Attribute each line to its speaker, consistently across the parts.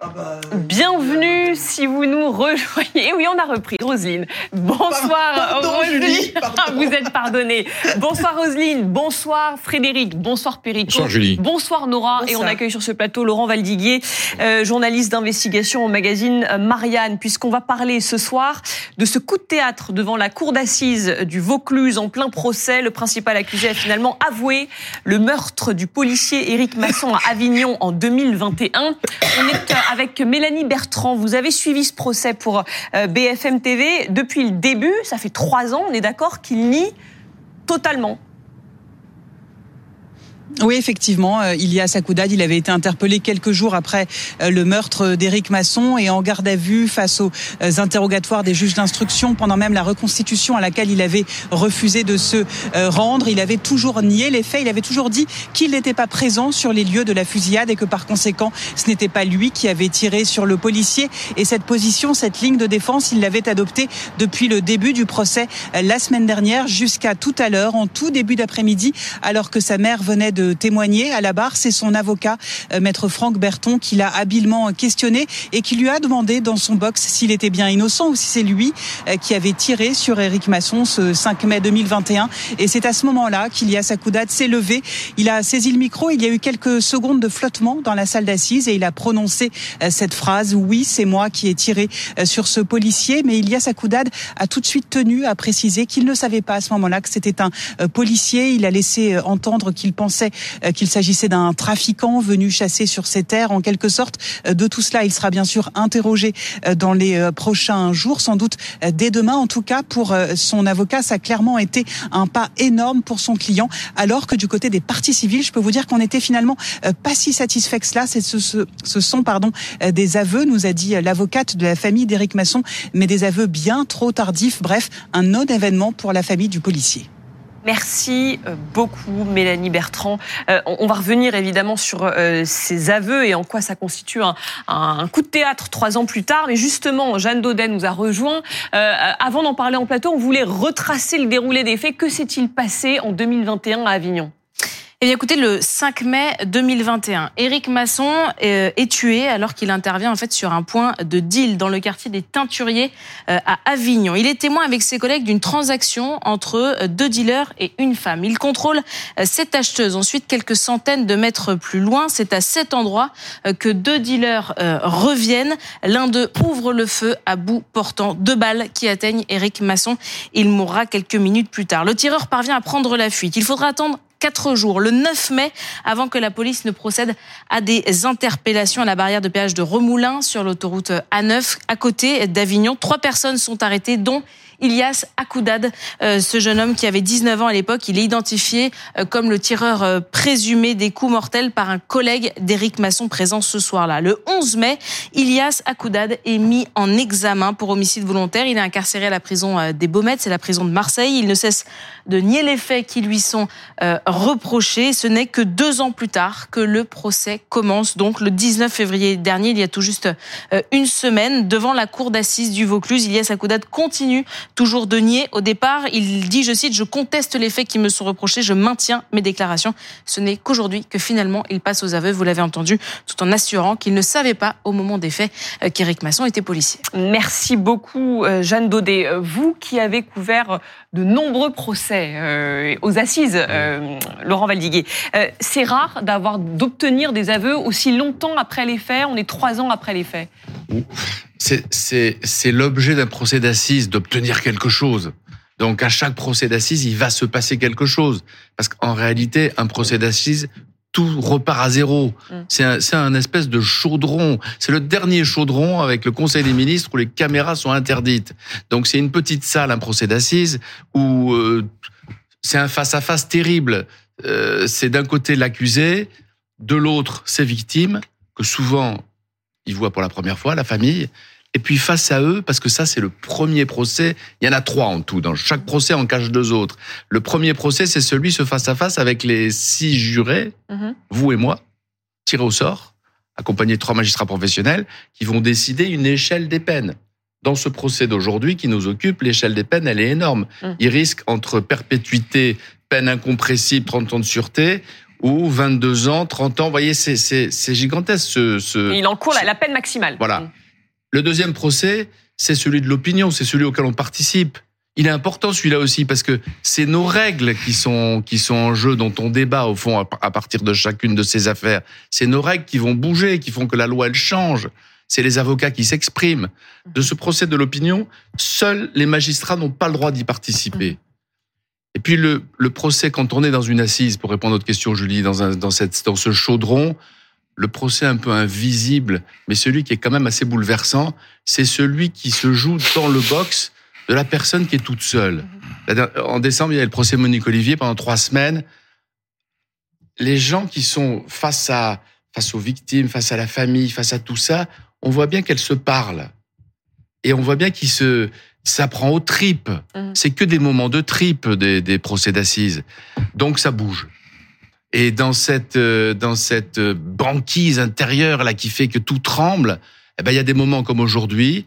Speaker 1: Bah,
Speaker 2: Bienvenue si vous nous rejoignez. Oui, on a repris. Roselyne. Bonsoir
Speaker 1: Pardon,
Speaker 2: Roselyne.
Speaker 1: Pardon.
Speaker 2: Vous êtes pardonnée. Bonsoir Roselyne. Bonsoir Frédéric. Bonsoir Perico.
Speaker 3: Bonsoir, Julie.
Speaker 2: Bonsoir Nora.
Speaker 1: Bonsoir.
Speaker 2: Et on accueille sur ce plateau Laurent Valdiguier, euh, journaliste d'investigation au magazine euh, Marianne, puisqu'on va parler ce soir de ce coup de théâtre devant la cour d'assises du Vaucluse en plein procès. Le principal accusé a finalement avoué le meurtre du policier Éric Masson à Avignon en 2021. On est euh, avec Mélanie Bertrand. Vous avez suivi ce procès pour euh, BFM TV depuis le début. Ça fait trois ans, on est d'accord, qu'il nie totalement.
Speaker 4: Oui, effectivement, euh, Ilias Akoudad, il avait été interpellé quelques jours après euh, le meurtre d'Éric Masson et en garde à vue face aux euh, interrogatoires des juges d'instruction pendant même la reconstitution à laquelle il avait refusé de se rendre. Il avait toujours nié les faits, il avait toujours dit qu'il n'était pas présent sur les lieux de la fusillade et que par conséquent, ce n'était pas lui qui avait tiré sur le policier. Et cette position, cette ligne de défense, il l'avait adoptée depuis le début du procès la semaine dernière jusqu'à tout à l'heure, en tout début d'après-midi, alors que sa mère venait de témoigner à la barre. C'est son avocat, euh, maître Franck Berton, qui l'a habilement questionné et qui lui a demandé dans son box s'il était bien innocent ou si c'est lui euh, qui avait tiré sur Éric Masson ce 5 mai 2021. Et c'est à ce moment-là qu'Ilias Akoudad s'est levé. Il a saisi le micro. Il y a eu quelques secondes de flottement dans la salle d'assises et il a prononcé euh, cette phrase Oui, c'est moi qui ai tiré sur ce policier. Mais Ilias Akoudad a tout de suite tenu à préciser qu'il ne savait pas à ce moment-là que c'était un policier. Il a laissé entendre qu'il pensait euh, qu'il s'agissait d'un trafiquant venu chasser sur ses terres en quelque sorte. Euh, De tout cela, il sera bien sûr interrogé euh, dans les prochains jours, sans doute dès demain. En tout cas, pour son avocat, ça a clairement été un pas énorme pour son client, alors que du côté des parties civiles, je peux vous dire qu'on était finalement pas si satisfait que cela. Ce, ce, ce sont pardon des aveux, nous a dit l'avocate de la famille d'Éric Masson, mais des aveux bien trop tardifs. Bref, un non-événement pour la famille du policier.
Speaker 2: Merci euh, beaucoup, Mélanie Bertrand. Euh, on va revenir évidemment sur euh, ces aveux et en quoi ça constitue un, coup de théâtre trois ans plus tard. Mais justement, Jeanne Daudet nous a rejoint. Euh, avant d'en parler en plateau, on voulait retracer le déroulé des faits. Que s'est-il passé en 2021 à Avignon?
Speaker 5: Eh bien, écoutez, le 5 mai 2021, Éric Masson euh, est tué alors qu'il intervient en fait sur un point de deal dans le quartier des Teinturiers euh, à Avignon. Il est témoin avec ses collègues d'une transaction entre euh, deux dealers et une femme. Il contrôle cette acheteuse. Ensuite, quelques centaines de mètres plus loin, c'est à cet endroit que deux dealers reviennent. L'un d'eux ouvre le feu à bout portant deux balles qui atteignent Éric Masson. Il mourra quelques minutes plus tard. Le tireur parvient à prendre la fuite. Il faudra attendre quatre jours, le 9 mai, avant que la police ne procède à des interpellations à la barrière de péage de Remoulins sur l'autoroute A9, à côté d'Avignon. Trois personnes sont arrêtées, dont Ilias Akoudad, euh, ce jeune homme qui avait 19 ans à l'époque. Il est identifié euh, comme le tireur euh, présumé des coups mortels par un collègue d'Éric Masson présent ce soir-là. Le 11 mai, Ilias Akoudad est mis en examen pour homicide volontaire. Il est incarcéré à la prison des Baumettes, c'est la prison de Marseille. Il ne cesse de nier les faits qui lui sont reprochés. Ce n'est que deux ans plus tard que le procès commence. Donc le 19 février dernier, il y a tout juste une semaine, devant la cour d'assises du Vaucluse, Ilias Akoudad continue toujours de nier. Au départ, il dit, je cite, je conteste les faits qui me sont reprochés, je maintiens mes déclarations. Ce n'est qu'aujourd'hui que finalement il passe aux aveux, vous l'avez entendu, tout en assurant qu'il ne savait pas au moment des faits euh, qu'Éric Masson était policier.
Speaker 2: Merci beaucoup, euh, Jeanne Daudet. Euh, Vous qui avez couvert de nombreux procès euh, aux assises, euh, Laurent Valdiguier, euh, c'est rare d'avoir d'obtenir des aveux aussi longtemps après les faits. On est trois ans après les faits.
Speaker 3: C'est- l'objet d'un procès d'assises d'obtenir quelque chose. Donc à chaque procès d'assises, il va se passer quelque chose. Parce qu'en réalité, un procès d'assises, tout repart à zéro.
Speaker 2: Mm.
Speaker 3: C'est un, un espèce de chaudron. C'est le dernier chaudron avec le Conseil des ministres où les caméras sont interdites. Donc c'est une petite salle, un procès d'assises, où euh, c'est un face-à-face terrible. Euh, c'est d'un côté l'accusé, de l'autre ses victimes, que souvent ils voient pour la première fois, la famille. Et puis face à eux, parce que ça c'est le premier procès, il y en a trois en tout, dans chaque procès en cache deux autres. Le premier procès, c'est celui ce face-à-face avec les six jurés,
Speaker 2: Mhm.
Speaker 3: vous et moi, tirés au sort, accompagnés de trois magistrats professionnels, qui vont décider une échelle des peines. Dans ce procès d'aujourd'hui qui nous occupe, l'échelle des peines, elle est énorme.
Speaker 2: Mm.
Speaker 3: Il risque entre perpétuité, peine incompressible, 30 ans de sûreté, ou 22 ans, 30 ans. Vous voyez, c'est c'est c'est gigantesque. Ce, ce...
Speaker 2: Et il encourt la, la peine maximale.
Speaker 3: Voilà.
Speaker 2: Mm.
Speaker 3: Le deuxième procès, c'est celui de l'opinion, c'est celui auquel on participe. Il est important celui-là aussi parce que c'est nos règles qui sont qui sont en jeu, dont on débat au fond à, à partir de chacune de ces affaires. C'est nos règles qui vont bouger, qui font que la loi elle change. C'est les avocats qui s'expriment. De ce procès de l'opinion, seuls les magistrats n'ont pas le droit d'y participer. Et puis le, procès, quand on est dans une assise, pour répondre à votre question, Julie, dans, ce chaudron, le procès un peu invisible, mais celui qui est quand même assez bouleversant, c'est celui qui se joue dans le box de la personne qui est toute seule. En décembre, il y a le procès Monique Olivier pendant trois semaines. Les gens qui sont face à face aux victimes, face à la famille, face à tout ça, on voit bien qu'elles se parlent et on voit bien qu'ils se ça prend aux tripes.
Speaker 2: Mhm.
Speaker 3: C'est que des moments de tripes des, des procès d'assises. Donc ça bouge. Et dans cette euh, dans cette euh, banquise intérieure là qui fait que tout tremble, eh ben il y a des moments comme aujourd'hui.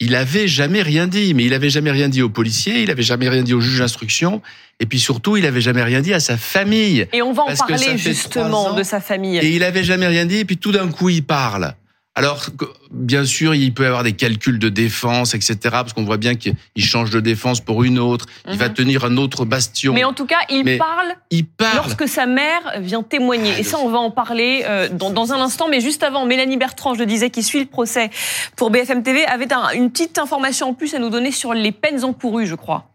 Speaker 3: Il avait jamais rien dit, mais il avait jamais rien dit aux policiers, il avait jamais rien dit au juge d'instruction, et puis surtout il avait jamais rien dit à sa famille.
Speaker 2: Et on va en parler justement de sa famille.
Speaker 3: Et il avait jamais rien dit, et puis tout d'un coup, il parle. Alors, bien sûr, il peut y avoir des calculs de défense, etc., parce qu'on voit bien qu'il change de défense pour une autre. Il va
Speaker 2: Mhm.
Speaker 3: tenir un autre bastion.
Speaker 2: Mais en tout cas, il
Speaker 3: Mais
Speaker 2: parle
Speaker 3: Il parle.
Speaker 2: lorsque sa mère vient témoigner.
Speaker 3: Ah,
Speaker 2: Et ça, on va en parler euh, dans, dans un instant. Mais juste avant, Mélanie Bertrand, je le disais, qui suit le procès pour BFM TV, avait un- une petite information en plus à nous donner sur les peines encourues, je crois.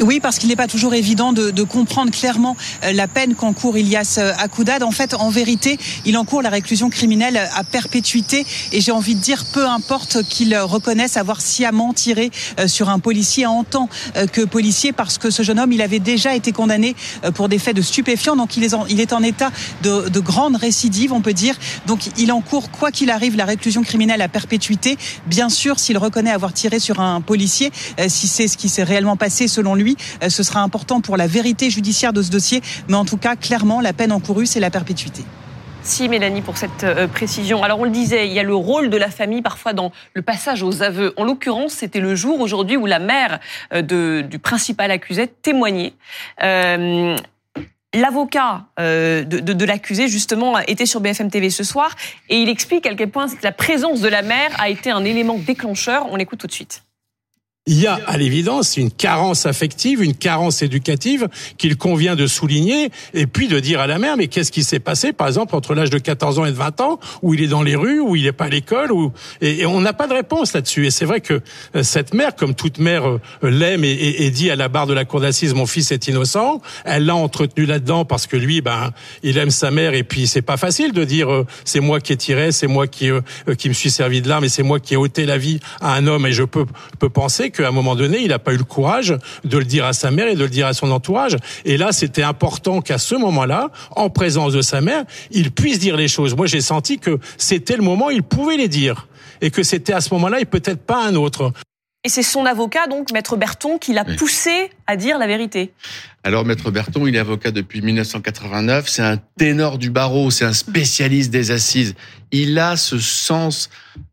Speaker 4: Oui, parce qu'il n'est pas toujours évident de, de comprendre clairement euh, la peine qu'encourt Ilias euh, Akoudad. En fait, en vérité, il encourt la réclusion criminelle à perpétuité. Et j'ai envie de dire, peu importe qu'il reconnaisse avoir sciemment tiré euh, sur un policier en tant que policier, parce que ce jeune homme, il avait déjà été condamné pour des faits de stupéfiants. Donc, il est en, il est en état de, de grande récidive, on peut dire. Donc, il encourt, quoi qu'il arrive, la réclusion criminelle à perpétuité. Bien sûr, s'il reconnaît avoir tiré sur un policier, si c'est ce qui s'est réellement passé selon lui, euh, ce sera important pour la vérité judiciaire de ce dossier. Mais en tout cas, clairement, la peine encourue, c'est la perpétuité.
Speaker 2: Si, Mélanie, pour cette euh, précision. Alors, on le disait, il y a le rôle de la famille parfois dans le passage aux aveux. En l'occurrence, c'était le jour aujourd'hui où la mère euh, du principal accusé témoignait. L'avocat de, de, de l'accusé, justement, était sur BFM TV ce soir et il explique à quel point la présence de la mère a été un élément déclencheur. On l'écoute tout de suite.
Speaker 1: Il y a à l'évidence une carence affective, une carence éducative qu'il convient de souligner et puis de dire à la mère mais qu'est-ce qui s'est passé par exemple entre l'âge de 14 ans et de 20 ans où il est dans les rues, où il n'est pas à l'école où et, on n'a pas de réponse là-dessus. Et c'est vrai que euh, cette mère comme toute mère euh, l'aime et dit à la barre de la cour d'assises mon fils est innocent, elle l'a entretenu là-dedans parce que lui ben il aime sa mère et puis c'est pas facile de dire euh, c'est moi qui ai tiré, c'est moi qui euh, qui me suis servi de l'arme et c'est moi qui ai ôté la vie à un homme et je peux peux penser qu'à un moment donné, il n'a pas eu le courage de le dire à sa mère et de le dire à son entourage. Et là, c'était important qu'à ce moment-là, en présence de sa mère, il puisse dire les choses. Moi, j'ai senti que c'était le moment où il pouvait les dire. Et que c'était à ce moment-là et peut-être pas un autre.
Speaker 2: Et c'est son avocat, donc, Maître Berton, qui l'a
Speaker 3: Oui.
Speaker 2: poussé à dire la vérité.
Speaker 3: Alors, Maître Berton, il est avocat depuis 1989. C'est un ténor du barreau, c'est un spécialiste des assises. Il a ce sens.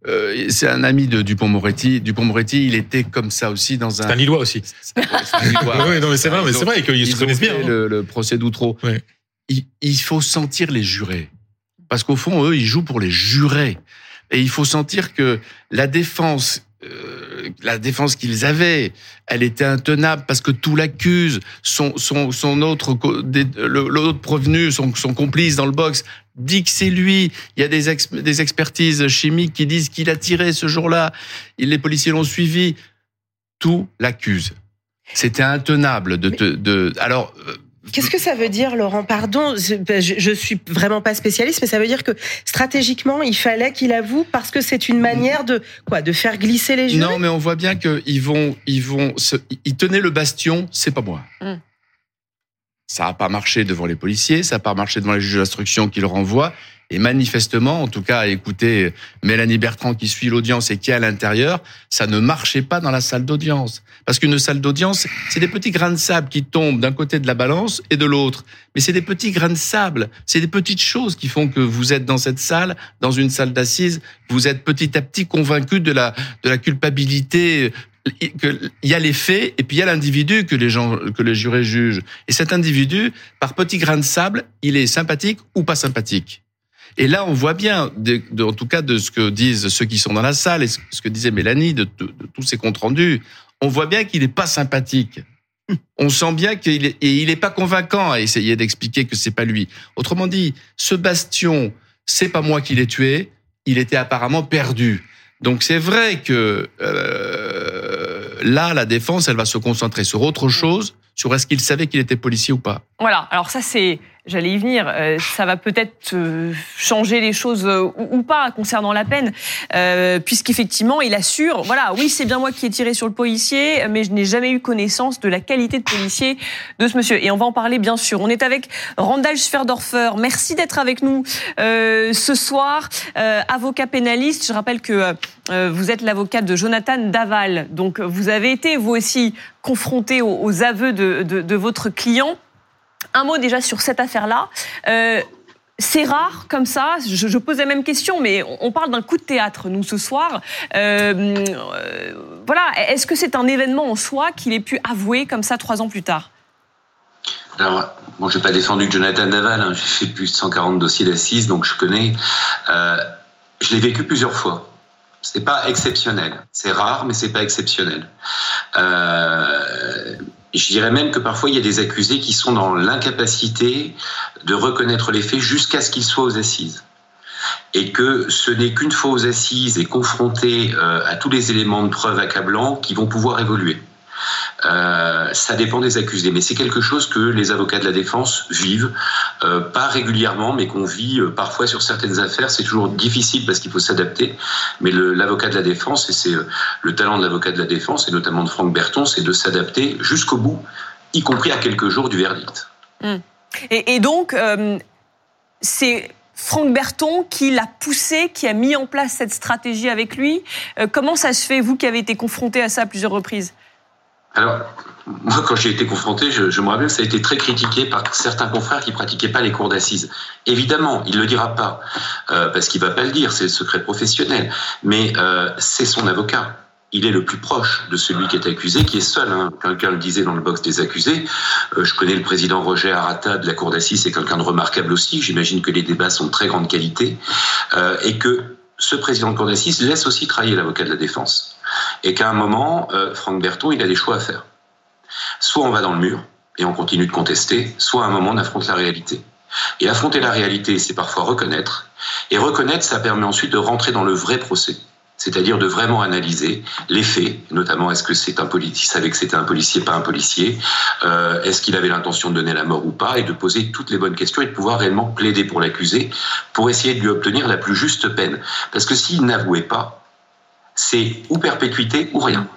Speaker 3: euh, c'est un ami de Dupont-Moretti. Dupont-Moretti, il était comme ça aussi dans un.
Speaker 6: C'est un Lillois aussi.
Speaker 3: C'est un Lillois.
Speaker 6: Oui, non, mais c'est vrai, mais c'est vrai qu'ils se connaissent bien. hein.
Speaker 3: Le, le procès d'Outreau.
Speaker 6: Ouais.
Speaker 3: Il, il faut sentir les jurés. Parce qu'au fond, eux, ils jouent pour les jurés. Et il faut sentir que la défense, euh, la défense qu'ils avaient, elle était intenable parce que tout l'accuse. Son, son, son autre, l'autre prévenu, son, son complice dans le box, dit que c'est lui. Il y a des, ex- des expertises chimiques qui disent qu'il a tiré ce jour-là. Les policiers l'ont suivi. Tout l'accuse. C'était intenable de, te- de, alors, euh,
Speaker 7: Qu'est-ce que ça veut dire, Laurent Pardon, je, ben, je, je suis vraiment pas spécialiste, mais ça veut dire que stratégiquement, il fallait qu'il avoue parce que c'est une manière de quoi, de faire glisser les jurés.
Speaker 3: Non, mais on voit bien qu'ils vont, ils vont, se, ils tenaient le bastion. C'est pas moi.
Speaker 2: Mm.
Speaker 3: Ça n'a pas marché devant les policiers, ça n'a pas marché devant les juges d'instruction qui le renvoient. Et manifestement, en tout cas, à Mélanie Bertrand qui suit l'audience et qui est à l'intérieur, ça ne marchait pas dans la salle d'audience. Parce qu'une salle d'audience, c'est des petits grains de sable qui tombent d'un côté de la balance et de l'autre. Mais c'est des petits grains de sable, c'est des petites choses qui font que vous êtes dans cette salle, dans une salle d'assises, vous êtes petit à petit convaincu de la culpabilité qu'il y a les faits et puis il y a l'individu que les gens, que les jurés jugent. Et cet individu, par petit grain de sable, il est sympathique ou pas sympathique. Et là, on voit bien, en tout cas, de ce que disent ceux qui sont dans la salle et ce, que disait Mélanie, de tous ces comptes rendus, on voit bien qu'il n'est pas sympathique. On sent bien qu'il est, et il est pas convaincant à essayer d'expliquer que c'est pas lui. Autrement dit, ce bastion, c'est pas moi qui l'ai tué. Il était apparemment perdu. Donc c'est vrai que euh, là, la défense, elle va se concentrer sur autre chose, sur est-ce qu'il savait qu'il était policier ou pas.
Speaker 2: Voilà. Alors ça, c'est J'allais y venir. Euh, ça va peut-être euh, changer les choses euh, ou, pas concernant la peine, puisqu'effectivement, il assure, voilà, oui, c'est bien moi qui ai tiré sur le policier, mais je n'ai jamais eu connaissance de la qualité de policier de ce monsieur. Et on va en parler, bien sûr. On est avec Randall Schwerdorfer. Merci d'être avec nous ce soir, avocat pénaliste. Je rappelle que vous êtes l'avocat de Jonathan Daval. Donc, vous avez été, vous aussi, confronté aux, aveux de, de, de votre client. Un mot déjà sur cette affaire-là. Euh, c'est rare comme ça. Je, pose la même question, mais on parle d'un coup de théâtre, nous, ce soir. Euh, euh, voilà. Est-ce que c'est un événement en soi qu'il ait pu avouer comme ça trois ans plus tard?
Speaker 6: Alors, moi, je n'ai pas défendu Jonathan Daval. Hein. J'ai fait plus de 140 dossiers d'assises, donc je connais. Je l'ai vécu plusieurs fois. C'est pas exceptionnel. C'est rare, mais c'est pas exceptionnel. Je dirais même que parfois il y a des accusés qui sont dans l'incapacité de reconnaître les faits jusqu'à ce qu'ils soient aux assises. Et que ce n'est qu'une fois aux assises et confronté euh, à tous les éléments de preuve accablants qui vont pouvoir évoluer. Euh, ça dépend des accusés, mais c'est quelque chose que les avocats de la défense vivent, euh, pas régulièrement, mais qu'on vit euh, parfois sur certaines affaires. C'est toujours difficile parce qu'il faut s'adapter, mais l'avocat de la défense, et c'est le talent de l'avocat de la défense, et notamment de Franck Berton, c'est de s'adapter jusqu'au bout, y compris à quelques jours du verdict.
Speaker 2: Mmh. Et, et, donc, c'est Franck Berton qui l'a poussé, qui a mis en place cette stratégie avec lui. comment ça se fait, vous qui avez été confronté à ça à plusieurs reprises?
Speaker 6: Alors, moi, quand j'ai été confronté, je, je me rappelle, ça a été très critiqué par certains confrères qui pratiquaient pas les cours d'assises. Évidemment, il le dira pas, euh, parce qu'il va pas le dire, c'est le secret professionnel. Mais euh, c'est son avocat. Il est le plus proche de celui qui est accusé, qui est seul. Hein. Quelqu'un le disait dans le box des accusés. Euh, je connais le président Roger Arata de la cour d'assises, c'est quelqu'un de remarquable aussi. J'imagine que les débats sont de très grande qualité euh, et que ce président de cour d'assises laisse aussi travailler l'avocat de la défense et qu'à un moment, euh, Franck Berton, il a des choix à faire. Soit on va dans le mur et on continue de contester, soit à un moment on affronte la réalité. Et affronter la réalité, c'est parfois reconnaître. Et reconnaître, ça permet ensuite de rentrer dans le vrai procès. C'est-à-dire de vraiment analyser les faits, notamment est-ce que c'est un policier, savait que c'était un policier, pas un policier, euh, est-ce qu'il avait l'intention de donner la mort ou pas, et de poser toutes les bonnes questions et de pouvoir réellement plaider pour l'accusé pour essayer de lui obtenir la plus juste peine. Parce que s'il n'avouait pas, c'est ou perpétuité ou rien.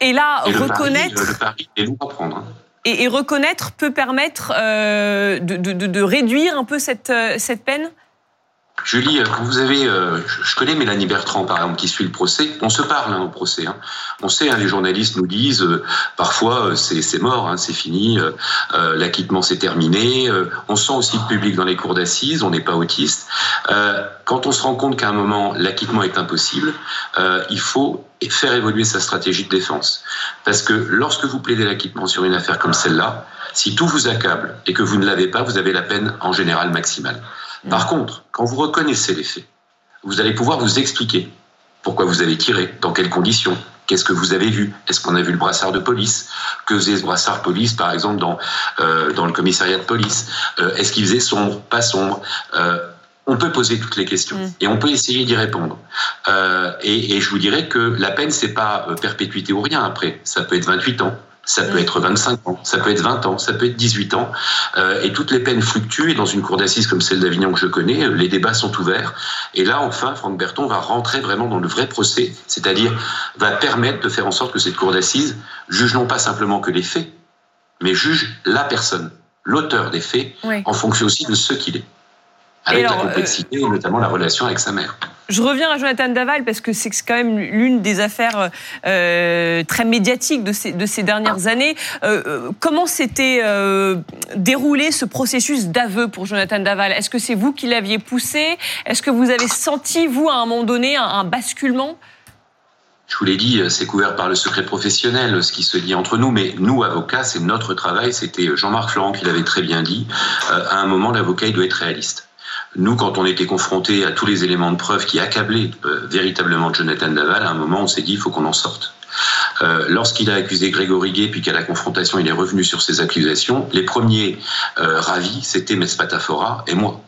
Speaker 2: Et là, reconnaître.
Speaker 6: Le pari, est lourd à prendre.
Speaker 2: Et, reconnaître peut permettre euh, de, de, de, réduire un peu cette, euh, cette peine?
Speaker 6: Julie, euh, vous avez, euh, je connais Mélanie Bertrand par exemple qui suit le procès. On se parle hein, au procès. Hein. On sait, hein, les journalistes nous disent euh, parfois c'est mort, hein, c'est fini, l'acquittement c'est terminé. on sent aussi le public dans les cours d'assises, on n'est pas autiste. quand on se rend compte qu'à un moment l'acquittement est impossible, il faut faire évoluer sa stratégie de défense. Parce que lorsque vous plaidez l'acquittement sur une affaire comme celle-là, si tout vous accable et que vous ne l'avez pas, vous avez la peine en général maximale. Par contre, quand vous reconnaissez les faits, vous allez pouvoir vous expliquer pourquoi vous avez tiré, dans quelles conditions, Qu'est-ce que vous avez vu Est-ce qu'on a vu le brassard de police Que faisait ce brassard police, par exemple, dans, euh, dans le commissariat de police euh, Est-ce qu'il faisait sombre Pas sombre euh, On peut poser toutes les questions mm. et on peut essayer d'y répondre. Et, et, je vous dirais que la peine, c'est pas euh, perpétuité ou rien après. Ça peut être 28 ans, ça peut être 25 ans, ça peut être 20 ans, ça peut être 18 ans. Euh, et toutes les peines fluctuent. Et dans une cour d'assises comme celle d'Avignon que je connais, les débats sont ouverts. Et là, enfin, Franck Berton va rentrer vraiment dans le vrai procès, c'est-à-dire va permettre de faire en sorte que cette cour d'assises juge non pas simplement que les faits, mais juge la personne, l'auteur des faits, en fonction aussi de ce qu'il est avec la complexité, et notamment la relation avec sa mère.
Speaker 2: Je reviens à Jonathan Daval parce que c'est quand même l'une des affaires euh, très médiatiques de ces, de ces dernières années. Euh, euh comment s'était euh, déroulé ce processus d'aveu pour Jonathan Daval? Est-ce que c'est vous qui l'aviez poussé? Est-ce que vous avez senti, vous, à un moment donné, un, un basculement?
Speaker 6: Je vous l'ai dit, c'est couvert par le secret professionnel, ce qui se dit entre nous, mais nous, avocats, c'est notre travail. C'était Jean-Marc Florent qui l'avait très bien dit. Euh, à un moment, l'avocat, il doit être réaliste. Nous, quand on était confrontés à tous les éléments de preuve qui accablaient euh, véritablement Jonathan Daval, à un moment, on s'est dit, il faut qu'on en sorte. Euh, Lorsqu'il a accusé Grégory Gay, puis qu'à la confrontation, il est revenu sur ses accusations, les premiers euh, ravis, c'était Mespatafora et moi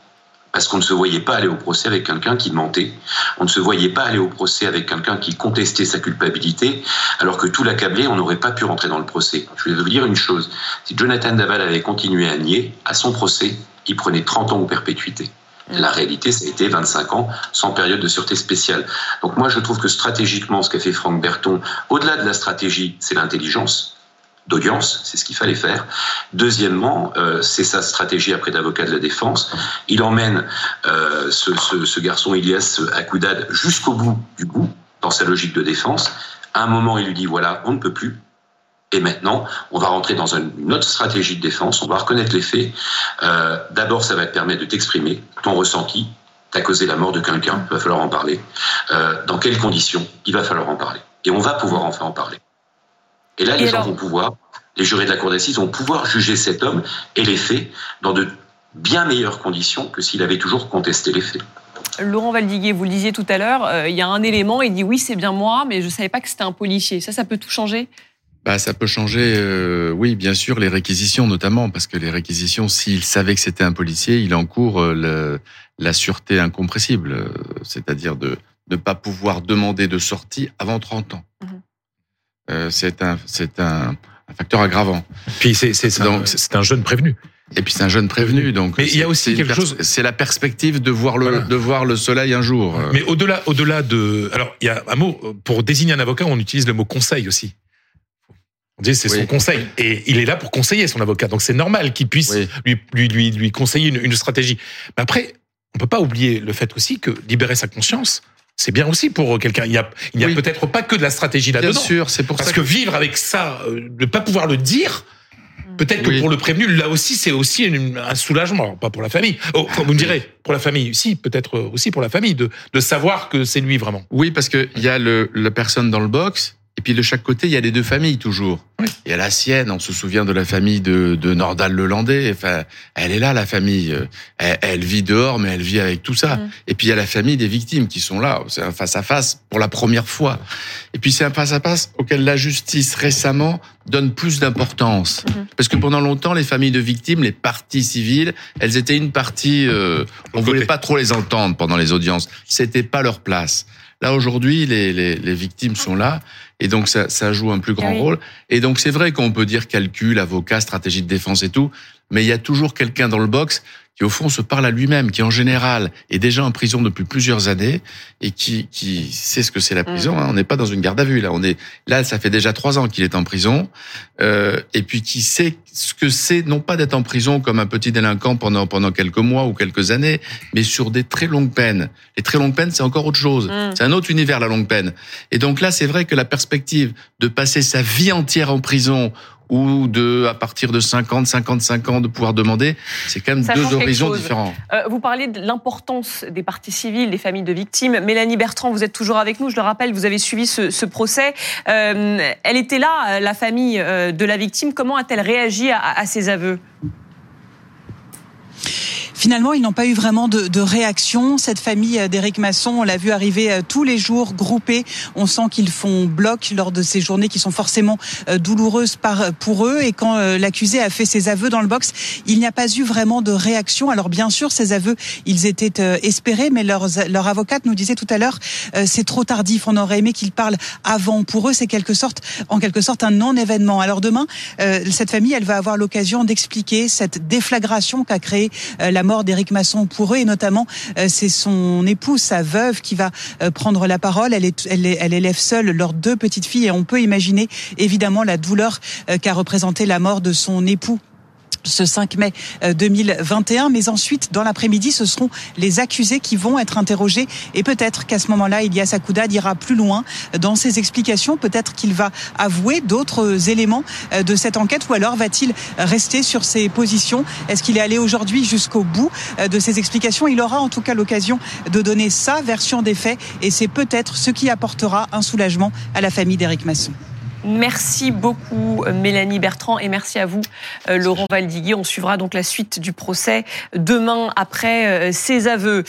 Speaker 6: parce qu'on ne se voyait pas aller au procès avec quelqu'un qui mentait, on ne se voyait pas aller au procès avec quelqu'un qui contestait sa culpabilité, alors que tout l'accablait, on n'aurait pas pu rentrer dans le procès. Je vais vous dire une chose, si Jonathan Daval avait continué à nier, à son procès, il prenait 30 ans ou perpétuité. La réalité, ça a été 25 ans sans période de sûreté spéciale. Donc moi, je trouve que stratégiquement, ce qu'a fait Franck Berton, au-delà de la stratégie, c'est l'intelligence d'audience, c'est ce qu'il fallait faire. Deuxièmement, euh, c'est sa stratégie après d'avocat de la défense. Il emmène euh, ce, ce, ce, garçon Ilias Akoudad jusqu'au bout du bout dans sa logique de défense. À un moment, il lui dit voilà, on ne peut plus. Et maintenant, on va rentrer dans une autre stratégie de défense. On va reconnaître les faits. Euh, D'abord, ça va te permettre de t'exprimer ton ressenti. T'as causé la mort de quelqu'un, il va falloir en parler. Euh, dans quelles conditions Il va falloir en parler. Et on va pouvoir enfin en parler. Et là, les
Speaker 2: Et
Speaker 6: gens vont pouvoir, les jurés de la Cour d'assises vont pouvoir juger cet homme et les faits dans de bien meilleures conditions que s'il avait toujours contesté les faits.
Speaker 2: Laurent Valdiguier, vous le disiez tout à l'heure, euh, il y a un élément, il dit oui, c'est bien moi, mais je ne savais pas que c'était un policier. Ça, ça peut tout changer?
Speaker 3: Bah, ça peut changer, euh, oui, bien sûr, les réquisitions notamment, parce que les réquisitions, s'il savait que c'était un policier, il encourt euh, le, la sûreté incompressible, euh, c'est-à-dire de ne pas pouvoir demander de sortie avant 30 ans. Euh, c'est un, c'est un, un facteur aggravant.
Speaker 8: Puis c'est c'est c'est un, jeune prévenu.
Speaker 3: Et puis c'est un jeune prévenu, donc.
Speaker 8: Mais il y a
Speaker 3: c'est-
Speaker 8: aussi quelque chose-
Speaker 3: C'est la perspective de voir le,
Speaker 8: Voilà.
Speaker 3: de voir le soleil un jour.
Speaker 8: Mais au-delà, au-delà de, alors il y a un mot pour désigner un avocat, on utilise le mot conseil aussi. On dit c'est son conseil et il est là pour conseiller son avocat, donc c'est normal qu'il puisse
Speaker 3: Oui.
Speaker 8: lui, lui lui lui conseiller une, une stratégie. Mais après, on peut pas oublier le fait aussi que libérer sa conscience, c'est bien aussi pour quelqu'un. Il a, n'y a
Speaker 3: Oui.
Speaker 8: peut-être pas que de la stratégie
Speaker 3: Bien
Speaker 8: là-dedans.
Speaker 3: sûr, c'est pour
Speaker 8: Parce
Speaker 3: ça
Speaker 8: que vivre avec ça, euh, ne pas pouvoir le dire, peut-être que
Speaker 3: Oui.
Speaker 8: pour le prévenu, là aussi, c'est aussi une- un soulagement. Alors, pas pour la famille. Oh, vous me direz, pour la famille, si, peut-être aussi pour la famille, de, de savoir que c'est lui vraiment.
Speaker 3: Oui, parce que il y a le, la personne dans le box, puis de chaque côté, il y a les deux familles toujours.
Speaker 8: Oui.
Speaker 3: Il y a la sienne, on se souvient de la famille de, de Nordal Lelandais. Enfin, elle est là, la famille. Elle, elle vit dehors, mais elle vit avec tout ça.
Speaker 2: Mhm.
Speaker 3: Et puis il y a la famille des victimes qui sont là. C'est un face à face pour la première fois. Et puis c'est un face à face auquel la justice récemment donne plus d'importance.
Speaker 2: Mhm.
Speaker 3: Parce que pendant longtemps, les familles de victimes, les parties civiles, elles étaient une partie. euh, on
Speaker 8: Côté.
Speaker 3: voulait pas trop les entendre pendant les audiences. C'était pas leur place. Là aujourd'hui, les, les, les victimes sont là, et donc ça, ça joue un plus grand
Speaker 2: oui.
Speaker 3: rôle. Et donc c'est vrai qu'on peut dire calcul, avocat, stratégie de défense et tout, mais il y a toujours quelqu'un dans le box qui au fond se parle à lui-même, qui en général est déjà en prison depuis plusieurs années et qui, qui sait ce que c'est la prison. hein. On n'est pas dans une garde à vue là. On est là, ça fait déjà trois ans qu'il est en prison euh, et puis qui sait ce que c'est non pas d'être en prison comme un petit délinquant pendant pendant quelques mois ou quelques années, mais sur des très longues peines. Les très longues peines, c'est encore autre chose.
Speaker 2: Mm.
Speaker 3: C'est un autre univers la longue peine. Et donc là, c'est vrai que la perspective de passer sa vie entière en prison ou de à partir de 50, 55 ans de pouvoir demander, c'est quand même
Speaker 2: Ça
Speaker 3: deux horizons différents.
Speaker 2: Euh, vous parlez de l'importance des parties civiles, des familles de victimes. Mélanie Bertrand, vous êtes toujours avec nous. Je le rappelle, vous avez suivi ce, ce procès. Euh, elle était là, euh, la famille de la victime. Comment a-t-elle réagi à, à ces aveux?
Speaker 4: Finalement, ils n'ont pas eu vraiment de, de réaction. Cette famille euh, d'Éric Masson, on l'a vu arriver euh, tous les jours, groupés. On sent qu'ils font bloc lors de ces journées qui sont forcément euh, douloureuses pour eux. Et quand l'accusé a fait ses aveux dans le box, il n'y a pas eu vraiment de réaction. Alors bien sûr, ces aveux, ils étaient espérés, mais leur, leur avocate nous disait tout à l'heure, c'est trop tardif. On aurait aimé qu'ils parlent avant. Pour eux, c'est quelque sorte, en quelque sorte un non-événement. Alors demain, cette famille, elle va avoir l'occasion d'expliquer cette déflagration qu'a créée la mort d'Éric Masson pour eux et notamment euh, c'est son épouse, sa veuve qui va euh, prendre la parole. Elle, est, elle, elle élève seule leurs deux petites filles et on peut imaginer évidemment la douleur euh, qu'a représenté la mort de son époux ce 5 mai 2021. Mais ensuite, dans l'après-midi, ce seront les accusés qui vont être interrogés. Et peut-être qu'à ce moment-là, Ilias Akoudad ira plus loin dans ses explications. Peut-être qu'il va avouer d'autres éléments de cette enquête ou alors va-t-il rester sur ses positions? Est-ce qu'il est allé aujourd'hui jusqu'au bout de ses explications? Il aura en tout cas l'occasion de donner sa version des faits et c'est peut-être ce qui apportera un soulagement à la famille d'Éric Masson.
Speaker 2: Merci beaucoup Mélanie Bertrand et merci à vous Laurent Valdiguier. On suivra donc la suite du procès demain après ses aveux.